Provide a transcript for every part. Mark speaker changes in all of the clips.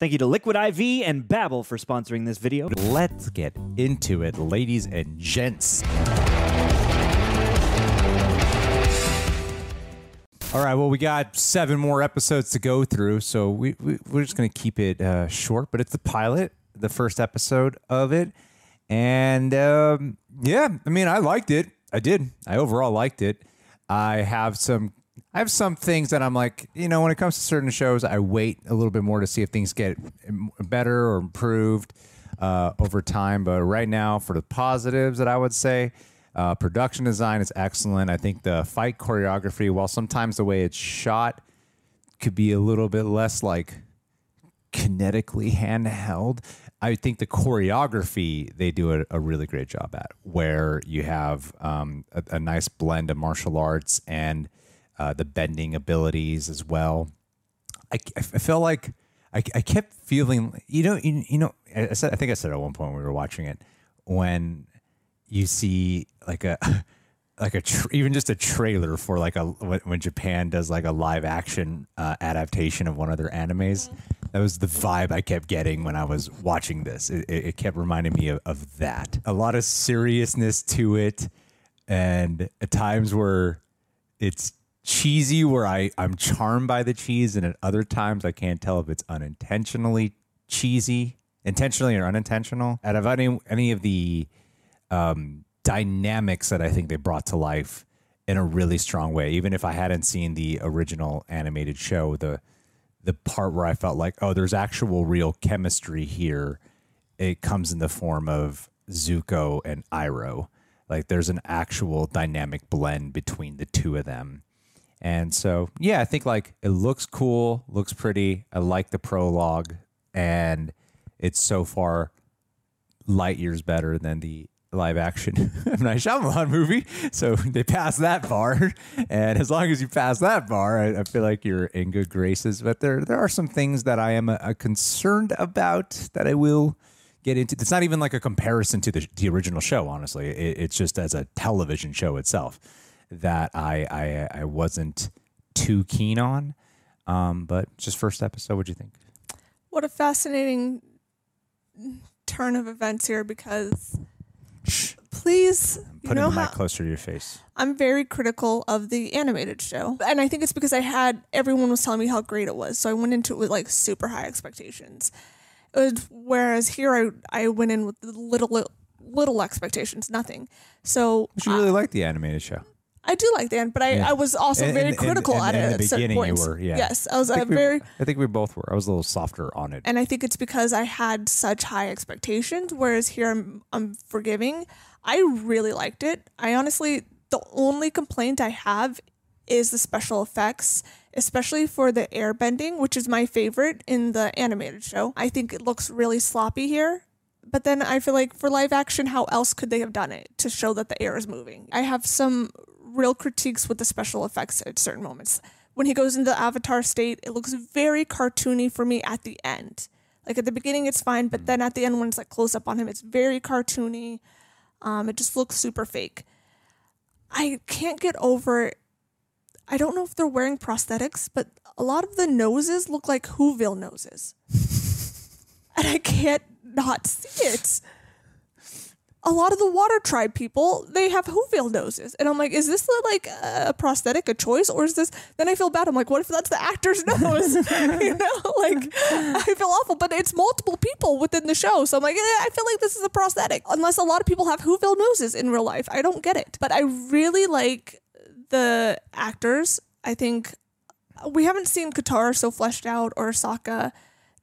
Speaker 1: Thank you to Liquid IV and Babbel for sponsoring this video.
Speaker 2: Let's get into it, ladies and gents. All right, well, we got seven more episodes to go through, so we, we we're just gonna keep it uh, short. But it's the pilot, the first episode of it, and um, yeah, I mean, I liked it. I did. I overall liked it. I have some I have some things that I'm like, you know, when it comes to certain shows, I wait a little bit more to see if things get better or improved uh, over time. But right now, for the positives that I would say, uh, production design is excellent. I think the fight choreography, while sometimes the way it's shot could be a little bit less like kinetically handheld, I think the choreography they do a, a really great job at, where you have um, a, a nice blend of martial arts and uh, the bending abilities as well. I, I feel like I, I kept feeling, you know, you, you know, I said, I think I said at one point when we were watching it, when you see like a, like a tra- even just a trailer for like a when, when Japan does like a live action uh, adaptation of one of their animes. That was the vibe I kept getting when I was watching this. It, it, it kept reminding me of, of that. A lot of seriousness to it, and at times where it's cheesy where I, I'm charmed by the cheese, and at other times I can't tell if it's unintentionally cheesy, intentionally or unintentional. Out of any any of the um, dynamics that I think they brought to life in a really strong way, even if I hadn't seen the original animated show, the the part where I felt like, oh, there's actual real chemistry here. It comes in the form of Zuko and Iroh. Like there's an actual dynamic blend between the two of them and so, yeah, I think like it looks cool, looks pretty. I like the prologue, and it's so far light years better than the live action M. Night Shyamalan movie. So they passed that bar. And as long as you pass that bar, I, I, feel like you're in good graces. But there, there are some things that I am uh, concerned about that I will get into. It's not even like a comparison to the, the original show, honestly. It, it's just as a television show itself that I I, I wasn't too keen on. Um, but just first episode, what'd you think?
Speaker 3: What a fascinating turn of events here because please
Speaker 2: put the mic closer to your face.
Speaker 3: I'm very critical of the animated show. And I think it's because I had everyone was telling me how great it was. So I went into it with like super high expectations. Was, whereas here I I went in with little little expectations, nothing. So
Speaker 2: you really uh, like the animated show.
Speaker 3: I do like the end, but I, yeah. I was also and, very and, critical
Speaker 2: and,
Speaker 3: at it.
Speaker 2: The beginning, you were, yeah.
Speaker 3: Yes, I was I very.
Speaker 2: I think we both were. I was a little softer on it,
Speaker 3: and I think it's because I had such high expectations. Whereas here, I'm I'm forgiving. I really liked it. I honestly, the only complaint I have is the special effects, especially for the air bending, which is my favorite in the animated show. I think it looks really sloppy here. But then I feel like for live action, how else could they have done it to show that the air is moving? I have some real critiques with the special effects at certain moments. When he goes into the avatar state, it looks very cartoony for me at the end. Like at the beginning, it's fine, but then at the end, when it's like close up on him, it's very cartoony. Um, it just looks super fake. I can't get over. I don't know if they're wearing prosthetics, but a lot of the noses look like Whoville noses, and I can't not see it. A lot of the water tribe people they have Whoville noses, and I'm like, is this the, like a prosthetic, a choice, or is this? Then I feel bad. I'm like, what if that's the actor's nose? you know, like I feel awful, but it's multiple people within the show, so I'm like, eh, I feel like this is a prosthetic, unless a lot of people have Whoville noses in real life. I don't get it, but I really like the actors. I think we haven't seen Katara so fleshed out or Sokka.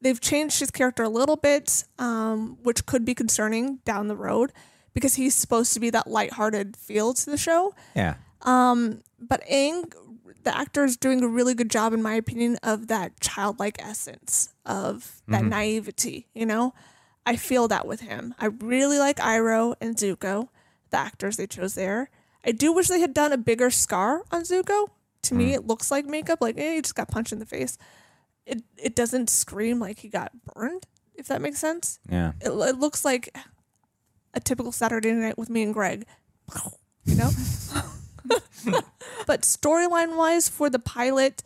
Speaker 3: They've changed his character a little bit, um, which could be concerning down the road because he's supposed to be that lighthearted feel to the show.
Speaker 2: Yeah.
Speaker 3: Um, But Aang, the actor, is doing a really good job, in my opinion, of that childlike essence of that naivety. You know, I feel that with him. I really like Iroh and Zuko, the actors they chose there. I do wish they had done a bigger scar on Zuko. To me, it looks like makeup, like eh, he just got punched in the face. It it doesn't scream like he got burned, if that makes sense.
Speaker 2: Yeah.
Speaker 3: It, it looks like a typical Saturday night with me and Greg, you know. but storyline wise, for the pilot,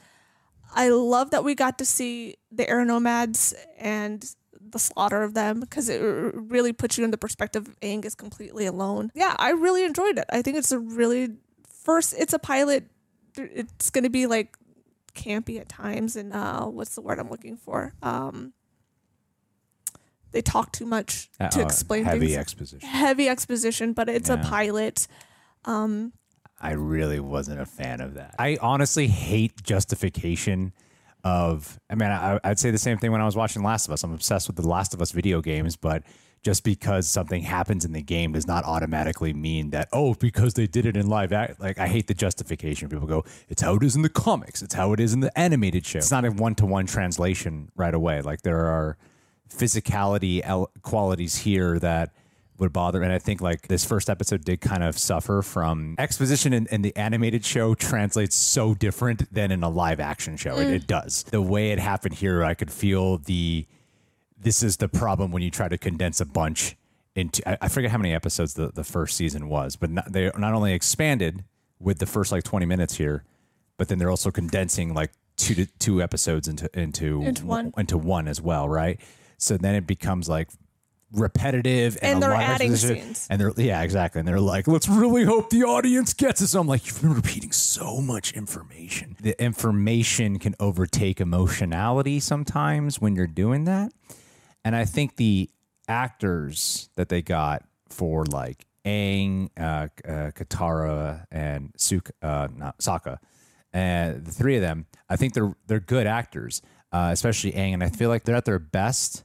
Speaker 3: I love that we got to see the air nomads and the slaughter of them because it really puts you in the perspective of Aang is completely alone. Yeah, I really enjoyed it. I think it's a really first. It's a pilot. It's going to be like campy at times, and uh, what's the word I'm looking for? Um, they talk too much to
Speaker 2: Uh,
Speaker 3: explain
Speaker 2: heavy
Speaker 3: things.
Speaker 2: exposition.
Speaker 3: heavy exposition, but it's a
Speaker 2: Yeah.
Speaker 3: pilot.
Speaker 2: I really wasn't a fan of that. I honestly hate justification of. I mean, I, I'd say the same thing when I was watching Last of Us. I'm obsessed with the Last of Us video games, but just because something happens in the game does not automatically mean that oh, because they did it in live act. Like I hate the justification. People go, it's how it is in the comics. It's how it is in the animated show. It's not a one to one translation right away. Like there are physicality el- qualities here that would bother. And I think like this first episode did kind of suffer from exposition in, in the animated show translates so different than in a live action show. It, mm. it does. The way it happened here, I could feel the, this is the problem when you try to condense a bunch into, I, I forget how many episodes the, the first season was, but not, they not only expanded with the first like 20 minutes here, but then they're also condensing like two to two episodes into, into,
Speaker 3: Into one.
Speaker 2: into one as well. Right. So then it becomes like repetitive and,
Speaker 3: And they're adding scenes.
Speaker 2: And they're yeah, exactly. And they're like, let's really hope the audience gets this. I'm like, you've been repeating so much information. The information can overtake emotionality sometimes when you're doing that. And I think the actors that they got for like Aang, uh, uh, Katara, and Suk, uh, not Sokka, and the three of them, I think they're they're good actors, uh, especially Aang, and I feel like they're at their best.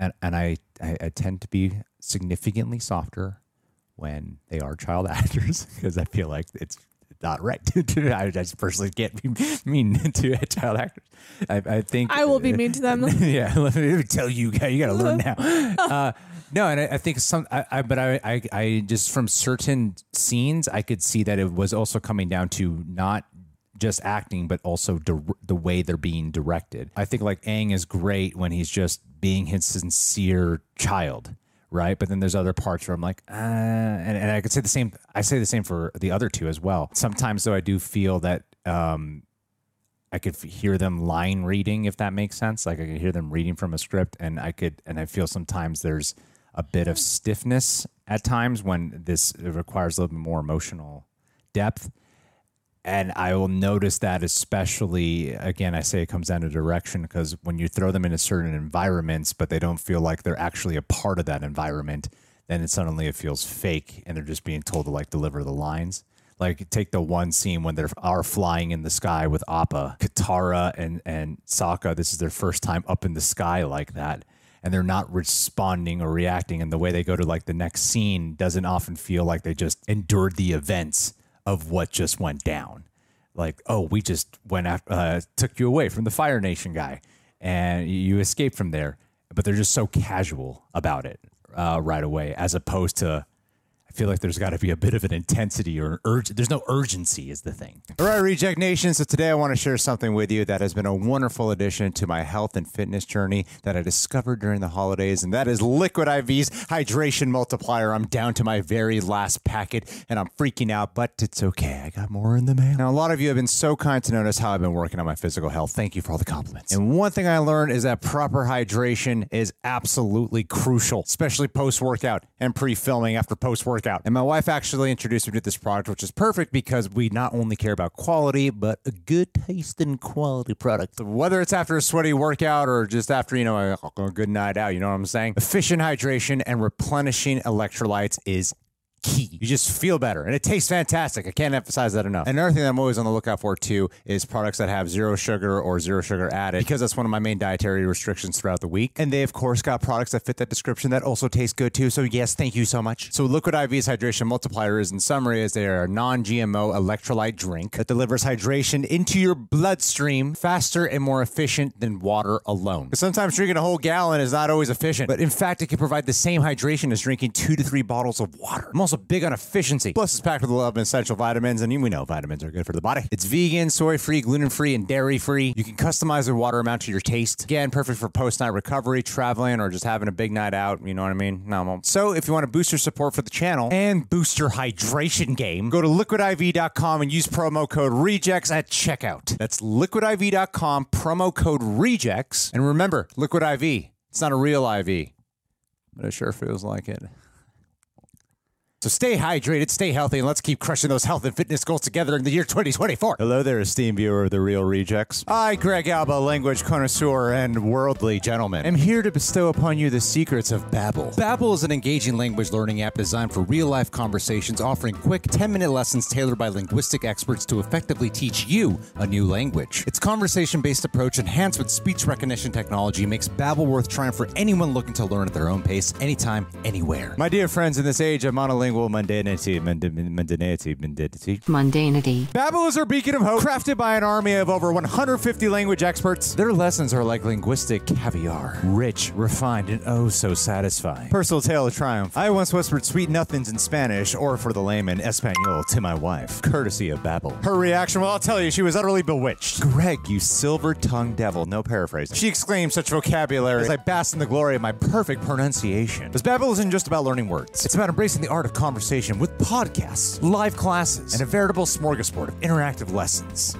Speaker 2: And and I, I I tend to be significantly softer when they are child actors because I feel like it's not right. I just personally can't be mean to child actors. I, I think
Speaker 3: I will be mean to them.
Speaker 2: yeah, let me tell you, guys, you got to learn now. Uh, no, and I, I think some, I, I but I, I, I just from certain scenes, I could see that it was also coming down to not just acting, but also dir- the way they're being directed. I think like Aang is great when he's just being his sincere child. Right, but then there's other parts where I'm like, uh, and, and I could say the same. I say the same for the other two as well. Sometimes, though, I do feel that um, I could hear them line reading, if that makes sense. Like I could hear them reading from a script, and I could, and I feel sometimes there's a bit of stiffness at times when this requires a little bit more emotional depth. And I will notice that, especially again, I say it comes down to direction because when you throw them into certain environments, but they don't feel like they're actually a part of that environment, then it suddenly it feels fake and they're just being told to like deliver the lines. Like take the one scene when they are flying in the sky with Appa, Katara, and and Sokka. This is their first time up in the sky like that, and they're not responding or reacting. And the way they go to like the next scene doesn't often feel like they just endured the events of what just went down. Like, oh, we just went after, uh, took you away from the Fire Nation guy, and you escaped from there. But they're just so casual about it uh, right away, as opposed to feel like there's got to be a bit of an intensity or urge. There's no urgency, is the thing. All right, Reject Nation. So today I want to share something with you that has been a wonderful addition to my health and fitness journey that I discovered during the holidays, and that is Liquid IV's hydration multiplier. I'm down to my very last packet, and I'm freaking out, but it's okay. I got more in the mail. Now, a lot of you have been so kind to notice how I've been working on my physical health. Thank you for all the compliments. And one thing I learned is that proper hydration is absolutely crucial, especially post workout and pre filming after post workout. And my wife actually introduced me to this product, which is perfect because we not only care about quality, but a good taste and quality product. Whether it's after a sweaty workout or just after, you know, a, a good night out, you know what I'm saying? Efficient hydration and replenishing electrolytes is key. You just feel better and it tastes fantastic. I can't emphasize that enough. Another thing that I'm always on the lookout for too is products that have zero sugar or zero sugar added because that's one of my main dietary restrictions throughout the week. And they of course got products that fit that description that also taste good too. So yes, thank you so much. So Liquid IV's hydration multiplier is in summary is they are a non-GMO electrolyte drink that delivers hydration into your bloodstream faster and more efficient than water alone. But sometimes drinking a whole gallon is not always efficient, but in fact it can provide the same hydration as drinking two to three bottles of water. I'm also big on efficiency. Plus, it's packed with 11 essential vitamins, and we know vitamins are good for the body. It's vegan, soy free, gluten free, and dairy free. You can customize the water amount to your taste. Again, perfect for post night recovery, traveling, or just having a big night out. You know what I mean? So if you want to boost your support for the channel and boost your hydration game, go to liquidiv.com and use promo code REJECTS at checkout. That's liquidiv.com, promo code REJECTS. And remember, Liquid IV, it's not a real IV, but it sure feels like it. So stay hydrated, stay healthy, and let's keep crushing those health and fitness goals together in the year 2024. Hello there, esteemed viewer of The Reel Rejects. I, Greg Alba, language connoisseur and worldly gentleman, am here to bestow upon you the secrets of Babbel. Babbel is an engaging language learning app designed for real-life conversations, offering quick 10-minute lessons tailored by linguistic experts to effectively teach you a new language. Its conversation-based approach, enhanced with speech recognition technology, makes Babbel worth trying for anyone looking to learn at their own pace, anytime, anywhere. My dear friends, in this age of monolingual mundanity, mundanity, mundanity,
Speaker 4: Mundanity.
Speaker 2: Babbel is our beacon of hope, crafted by an army of over 150 language experts. Their lessons are like linguistic caviar, rich, refined, and oh so satisfying. Personal tale of triumph. I once whispered sweet nothings in Spanish, or for the layman, Espanol, to my wife, courtesy of Babbel. Her reaction, well, I'll tell you, she was utterly bewitched. Greg, you silver-tongued devil, no paraphrase. She exclaimed such vocabulary as I basked in the glory of my perfect pronunciation. Because Babbel isn't just about learning words. It's about embracing the art of conversation with podcasts, live classes, and a veritable smorgasbord of interactive lessons.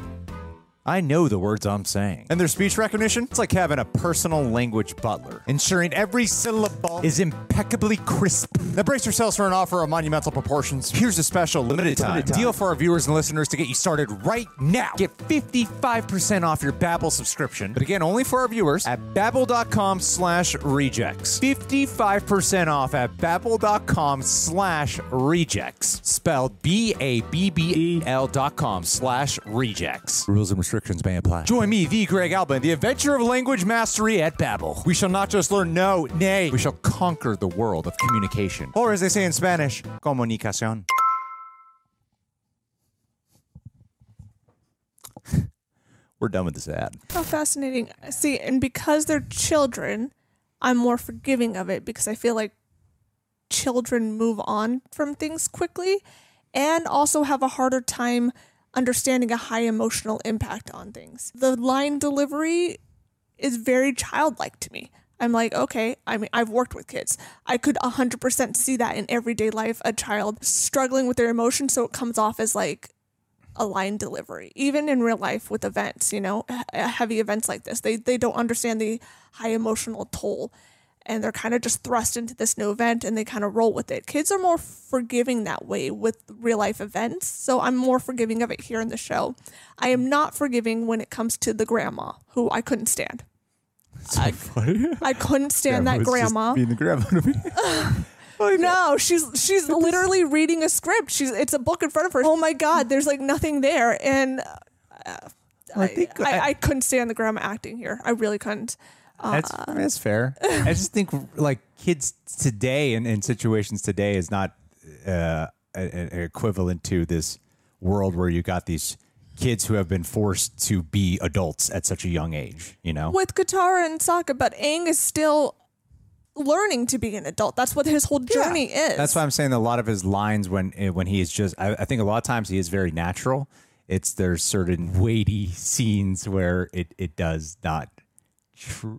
Speaker 2: I know the words I'm saying. And their speech recognition? It's like having a personal language butler, ensuring every syllable is impeccably crisp. Now brace yourselves for an offer of monumental proportions. Here's a special limited time, deal for our viewers and listeners to get you started right now. Get 55% off your Babbel subscription, but again, only for our viewers at babbel.com slash rejects. 55% off at babbel.com slash rejects. Spelled B-A-B-B-E-L dot com slash rejects. Rules and restrictions may apply. Join me, the Greg Alba, in the adventure of language mastery at Babbel. We shall not just learn no, nay, we shall conquer the world of communication. Or as they say in Spanish, comunicación. We're done with this ad.
Speaker 3: How fascinating. See, and because they're children, I'm more forgiving of it because I feel like children move on from things quickly and also have a harder time understanding a high emotional impact on things. The line delivery is very childlike to me. I'm like, okay, I mean, I've worked with kids. I could 100% see that in everyday life, a child struggling with their emotions, so it comes off as like a line delivery. Even in real life with events, you know, heavy events like this, they they don't understand the high emotional toll and they're kind of just thrust into this new event and they kind of roll with it. Kids are more forgiving that way with real life events, so I'm more forgiving of it here in the show. I am not forgiving when it comes to the grandma who I couldn't stand. I, I couldn't stand that grandma.
Speaker 2: Being the grandma to me.
Speaker 3: No, she's she's literally reading a script. She's it's a book in front of her. Oh my god, there's like nothing there, and uh, I,
Speaker 2: think
Speaker 3: I,
Speaker 2: I-
Speaker 3: I couldn't stand the grandma acting here. I really couldn't.
Speaker 2: That's, that's fair. I just think like kids today and in situations today is not uh, a- a- equivalent to this world where you got these kids who have been forced to be adults at such a young age. You know,
Speaker 3: With Katara and Sokka, but Aang is still learning to be an adult. That's what his whole journey is.
Speaker 2: That's why I'm saying a lot of his lines when eh, when he is just. I, I think a lot of times he is very natural. It's there's certain weighty scenes where it it does not tr-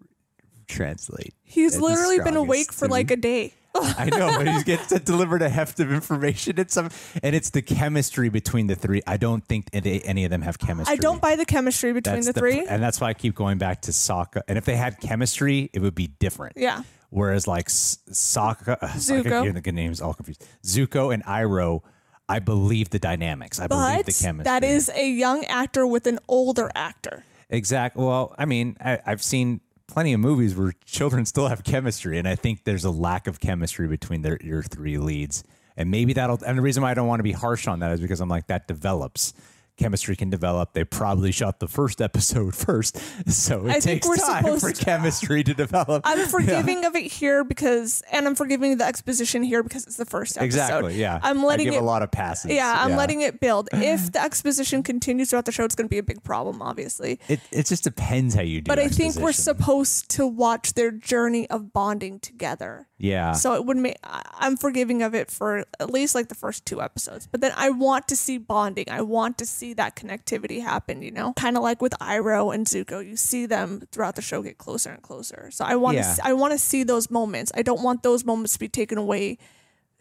Speaker 2: translate.
Speaker 3: He's literally been awake for like
Speaker 2: me.
Speaker 3: a day.
Speaker 2: I know, but he gets to delivered a heft of information and some, and it's the chemistry between the three. I don't think any, of them have chemistry.
Speaker 3: I don't buy the chemistry between
Speaker 2: That's
Speaker 3: the
Speaker 2: the-
Speaker 3: three.
Speaker 2: and that's why I keep going back to Sokka. And if they had chemistry, it would be different.
Speaker 3: Yeah.
Speaker 2: Whereas like S- Sokka, uh,
Speaker 3: Zuko.
Speaker 2: You're the good names all confused. Zuko and Iroh, I believe the dynamics. I believe the chemistry.
Speaker 3: that is a young actor with an older actor.
Speaker 2: Exactly. Well, I mean, I, I've seen plenty of movies where children still have chemistry, and I think there's a lack of chemistry between their your three leads. And maybe that'll. And the reason why I don't want to be harsh on that is because I'm like that develops. Chemistry can develop. They probably shot the first episode first, so it
Speaker 3: I
Speaker 2: takes
Speaker 3: we're
Speaker 2: time for chemistry to develop.
Speaker 3: I'm forgiving of it here because, and I'm forgiving the exposition here because it's the first episode.
Speaker 2: exactly. Yeah.
Speaker 3: I'm letting it.
Speaker 2: a lot of passes.
Speaker 3: yeah, I'm letting it build. If the exposition continues throughout the show, it's going to be a big problem, obviously.
Speaker 2: It it just depends how you do. It.
Speaker 3: But I think we're supposed to watch their journey of bonding together.
Speaker 2: Yeah.
Speaker 3: So it would make I'm forgiving of it for at least like the first two episodes. But then I want to see bonding. I want to see that connectivity happen, you know? Kind of like with Iroh and Zuko. You see them throughout the show get closer and closer. So I want
Speaker 2: Yeah.
Speaker 3: to I want to see those moments. I don't want those moments to be taken away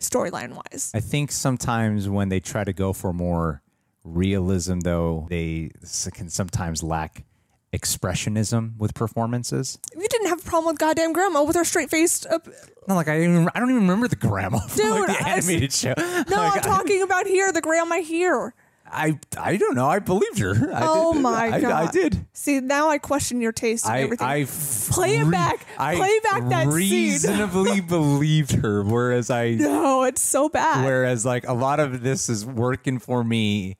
Speaker 3: storyline wise.
Speaker 2: I think sometimes when they try to go for more realism, though, they can sometimes lack expressionism with performances.
Speaker 3: You didn't have a problem with goddamn grandma with her straight faced uh,
Speaker 2: Not like I even I don't even remember the grandma from
Speaker 3: Dude,
Speaker 2: like the
Speaker 3: I
Speaker 2: animated show.
Speaker 3: No,
Speaker 2: Like,
Speaker 3: I'm talking about here, the grandma here.
Speaker 2: I I don't know. I believed her. I
Speaker 3: Oh
Speaker 2: did.
Speaker 3: my
Speaker 2: I,
Speaker 3: god.
Speaker 2: I did.
Speaker 3: See, now I question your taste and
Speaker 2: I
Speaker 3: everything.
Speaker 2: I
Speaker 3: Play it back.
Speaker 2: I
Speaker 3: Play back that scene.
Speaker 2: reasonably believed her, whereas I
Speaker 3: no, it's so bad.
Speaker 2: Whereas like a lot of this is working for me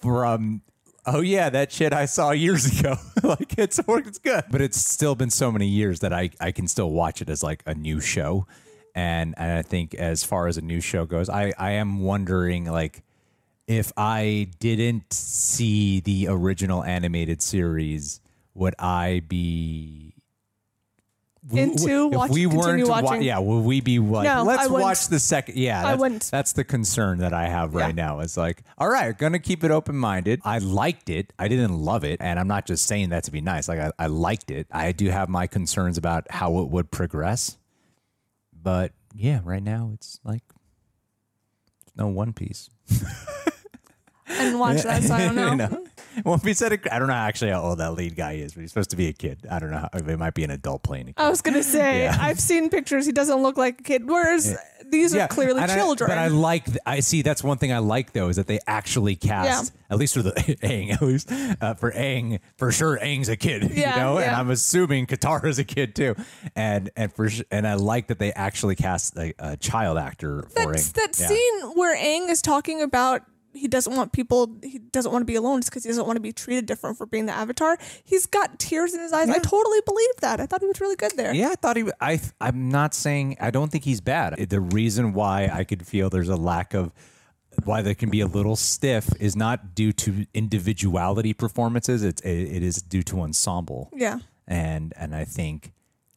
Speaker 2: from oh yeah, that shit I saw years ago. like it's it's good. But it's still been so many years that I, I can still watch it as like a new show. And and I think as far as a new show goes, I, I am wondering like if I didn't see the original animated series, would I be
Speaker 3: Into
Speaker 2: if
Speaker 3: watch-
Speaker 2: we weren't
Speaker 3: continue
Speaker 2: wa-
Speaker 3: watching?
Speaker 2: yeah, will we be like
Speaker 3: No,
Speaker 2: let's watch the second yeah,
Speaker 3: I
Speaker 2: that's,
Speaker 3: wouldn't.
Speaker 2: that's the concern that I have right
Speaker 3: Yeah.
Speaker 2: now. It's like, all right, gonna keep it open minded. I liked it. I didn't love it, and I'm not just saying that to be nice. Like I, I liked it. I do have my concerns about how it would progress. But yeah, right now it's like no One Piece.
Speaker 3: I didn't watch that, so I don't know.
Speaker 2: know. One Piece had a, I don't know actually how old that lead guy is, but he's supposed to be a kid. I don't know. How, it might be an adult playing a kid.
Speaker 3: I was gonna say
Speaker 2: Yeah.
Speaker 3: I've seen pictures. He doesn't look like a kid. Whereas these are clearly
Speaker 2: and I-
Speaker 3: children.
Speaker 2: but I like. th- I see. That's one thing I like though is that they actually cast at least for the Aang at least uh, for Aang for sure. Aang's a kid,
Speaker 3: Yeah,
Speaker 2: you know, and
Speaker 3: yeah.
Speaker 2: I'm assuming Katara's a kid too, and and for and I like that they actually cast a, a child actor for
Speaker 3: That's
Speaker 2: Aang.
Speaker 3: that
Speaker 2: Yeah.
Speaker 3: scene where Aang is talking about he doesn't want people he doesn't want to be alone just because he doesn't want to be treated different for being the avatar. He's got tears in his eyes. I totally believe that. I thought he was really good there.
Speaker 2: Yeah, I thought he. i i'm not saying. I don't think he's bad. The reason why I could feel there's a lack of why they can be a little stiff is not due to individuality performances. It's it, it is due to ensemble.
Speaker 3: Yeah.
Speaker 2: And and I think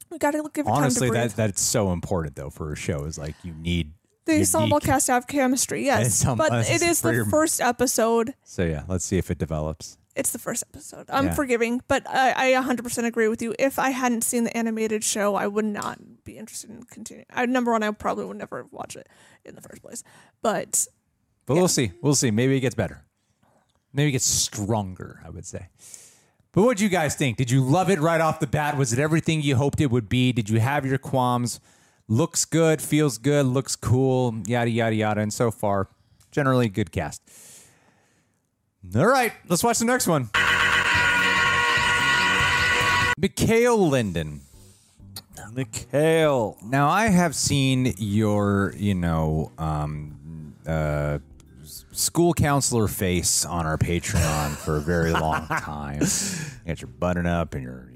Speaker 3: We gotta give it
Speaker 2: honestly
Speaker 3: time to breathe.
Speaker 2: that that's so important though for a show is like you need
Speaker 3: the ensemble cast have chemistry, yes. But
Speaker 2: uh,
Speaker 3: it is the first episode.
Speaker 2: So yeah, let's see if it develops.
Speaker 3: It's the first episode. I'm
Speaker 2: Yeah.
Speaker 3: forgiving, but I, I 100% agree with you. If I hadn't seen the animated show, I would not be interested in continuing. I, number one, I probably would never watch it in the first place. But
Speaker 2: But we'll see. We'll see. Maybe it gets better. Maybe it gets stronger, I would say. But what do you guys think? Did you love it right off the bat? Was it everything you hoped it would be? Did you have your qualms? Looks good, feels good, looks cool, yada, yada, yada. And so far, generally good cast. All right, let's watch the next one. Mikhail Linden.
Speaker 1: Mikhail.
Speaker 2: Now I have seen your, you know, um, uh, school counselor face on our Patreon for a very long time. You got your button up and your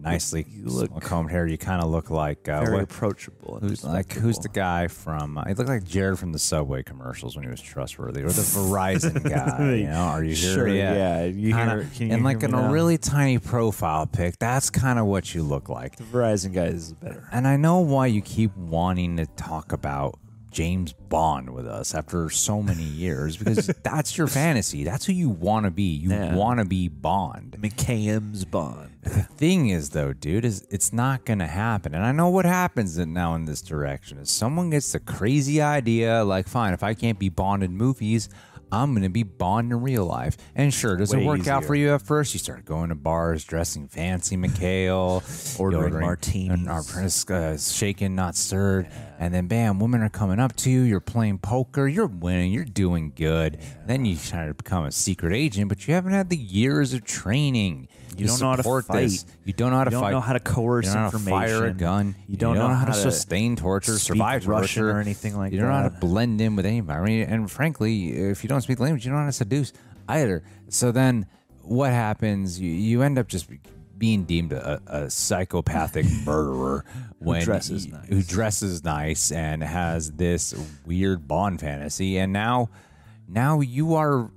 Speaker 2: nicely
Speaker 4: You look
Speaker 2: combed hair. You kind of look like uh,
Speaker 4: Very
Speaker 2: what-
Speaker 4: approachable.
Speaker 2: Who's like who's the guy from? Uh, he looked like Jared from the Subway commercials when he was trustworthy, or the Verizon guy. You know, are you here?
Speaker 4: Sure, yeah, you
Speaker 2: Kinda-
Speaker 4: hear- can you
Speaker 2: and like in
Speaker 4: me
Speaker 2: a really tiny profile pic, that's kind of what you look like.
Speaker 4: The Verizon guy is better.
Speaker 2: And I know why you keep wanting to talk about James Bond with us after so many years because that's your fantasy. That's who you want to be. You
Speaker 4: Yeah.
Speaker 2: want to be Bond.
Speaker 4: McKay's Bond.
Speaker 2: The thing is, though, dude, is it's not gonna happen. And I know what happens now in this direction is someone gets the crazy idea, like, fine, if I can't be Bond in movies, I'm gonna be Bond in real life. And sure, does it
Speaker 4: Way
Speaker 2: work out for you at first? You start going to bars, dressing fancy, McHale,
Speaker 4: Ordering martinis.
Speaker 2: and our apprentice uh, shaken, not stirred, and then bam, women are coming up to you. You're playing poker, you're winning, you're doing good. Then you try to become a secret agent, but you haven't had the years of training.
Speaker 4: You don't know how to
Speaker 2: support this.
Speaker 4: fight.
Speaker 2: You don't know how to
Speaker 4: You don't know how to coerce
Speaker 2: you don't to fire a gun.
Speaker 4: You don't
Speaker 2: know,
Speaker 4: know
Speaker 2: how to
Speaker 4: to
Speaker 2: sustain torture, survive
Speaker 4: Russian
Speaker 2: torture,
Speaker 4: or anything like that.
Speaker 2: You don't know how to blend in with anybody. I mean, and frankly, if you don't speak the language, you don't know how to seduce either. So then, what happens? You, you end up just being deemed a, a psychopathic murderer when
Speaker 4: dresses
Speaker 2: you-
Speaker 4: nice.
Speaker 2: who dresses nice and has this weird Bond fantasy, and now, now you are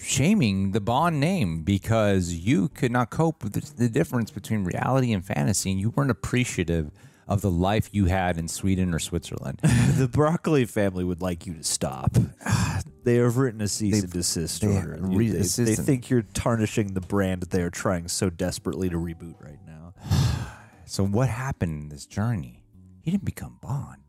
Speaker 2: shaming the Bond name because you could not cope with the, the difference between reality and fantasy, and you weren't appreciative of the life you had in Sweden or Switzerland.
Speaker 4: the broccoli family would like you to stop. They have written a cease and desist
Speaker 2: they-
Speaker 4: order. You- They, they think you're tarnishing the brand they are trying so desperately to reboot right now.
Speaker 2: so what happened in this journey? You didn't become Bond.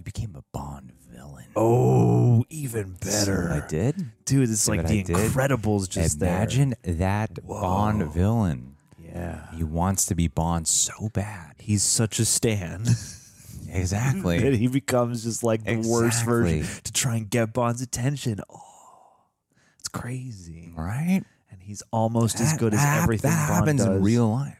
Speaker 2: You became a Bond villain.
Speaker 4: Oh, even
Speaker 2: better. I did.
Speaker 4: dude! It's
Speaker 2: See
Speaker 4: like the
Speaker 2: I did?
Speaker 4: Incredibles just
Speaker 2: Imagine that Bond villain.
Speaker 4: Yeah,
Speaker 2: He wants to be Bond so bad.
Speaker 4: he's such a stan that
Speaker 2: Exactly.
Speaker 4: he becomes just like the worst version to try and get Bond's attention. Oh, it's crazy.
Speaker 2: right?
Speaker 4: And he's almost as good as
Speaker 2: that
Speaker 4: everything
Speaker 2: that
Speaker 4: Bond
Speaker 2: happens
Speaker 4: does.
Speaker 2: in real life.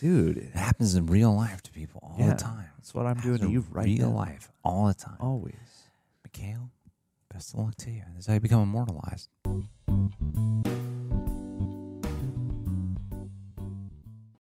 Speaker 4: Dude,
Speaker 2: it happens in real life to people all
Speaker 4: yeah,
Speaker 2: the time.
Speaker 4: That's what I'm doing to you right
Speaker 2: Real
Speaker 4: now.
Speaker 2: life all the time.
Speaker 4: Always.
Speaker 2: Mikhail, best of luck to you. This is how you become immortalized.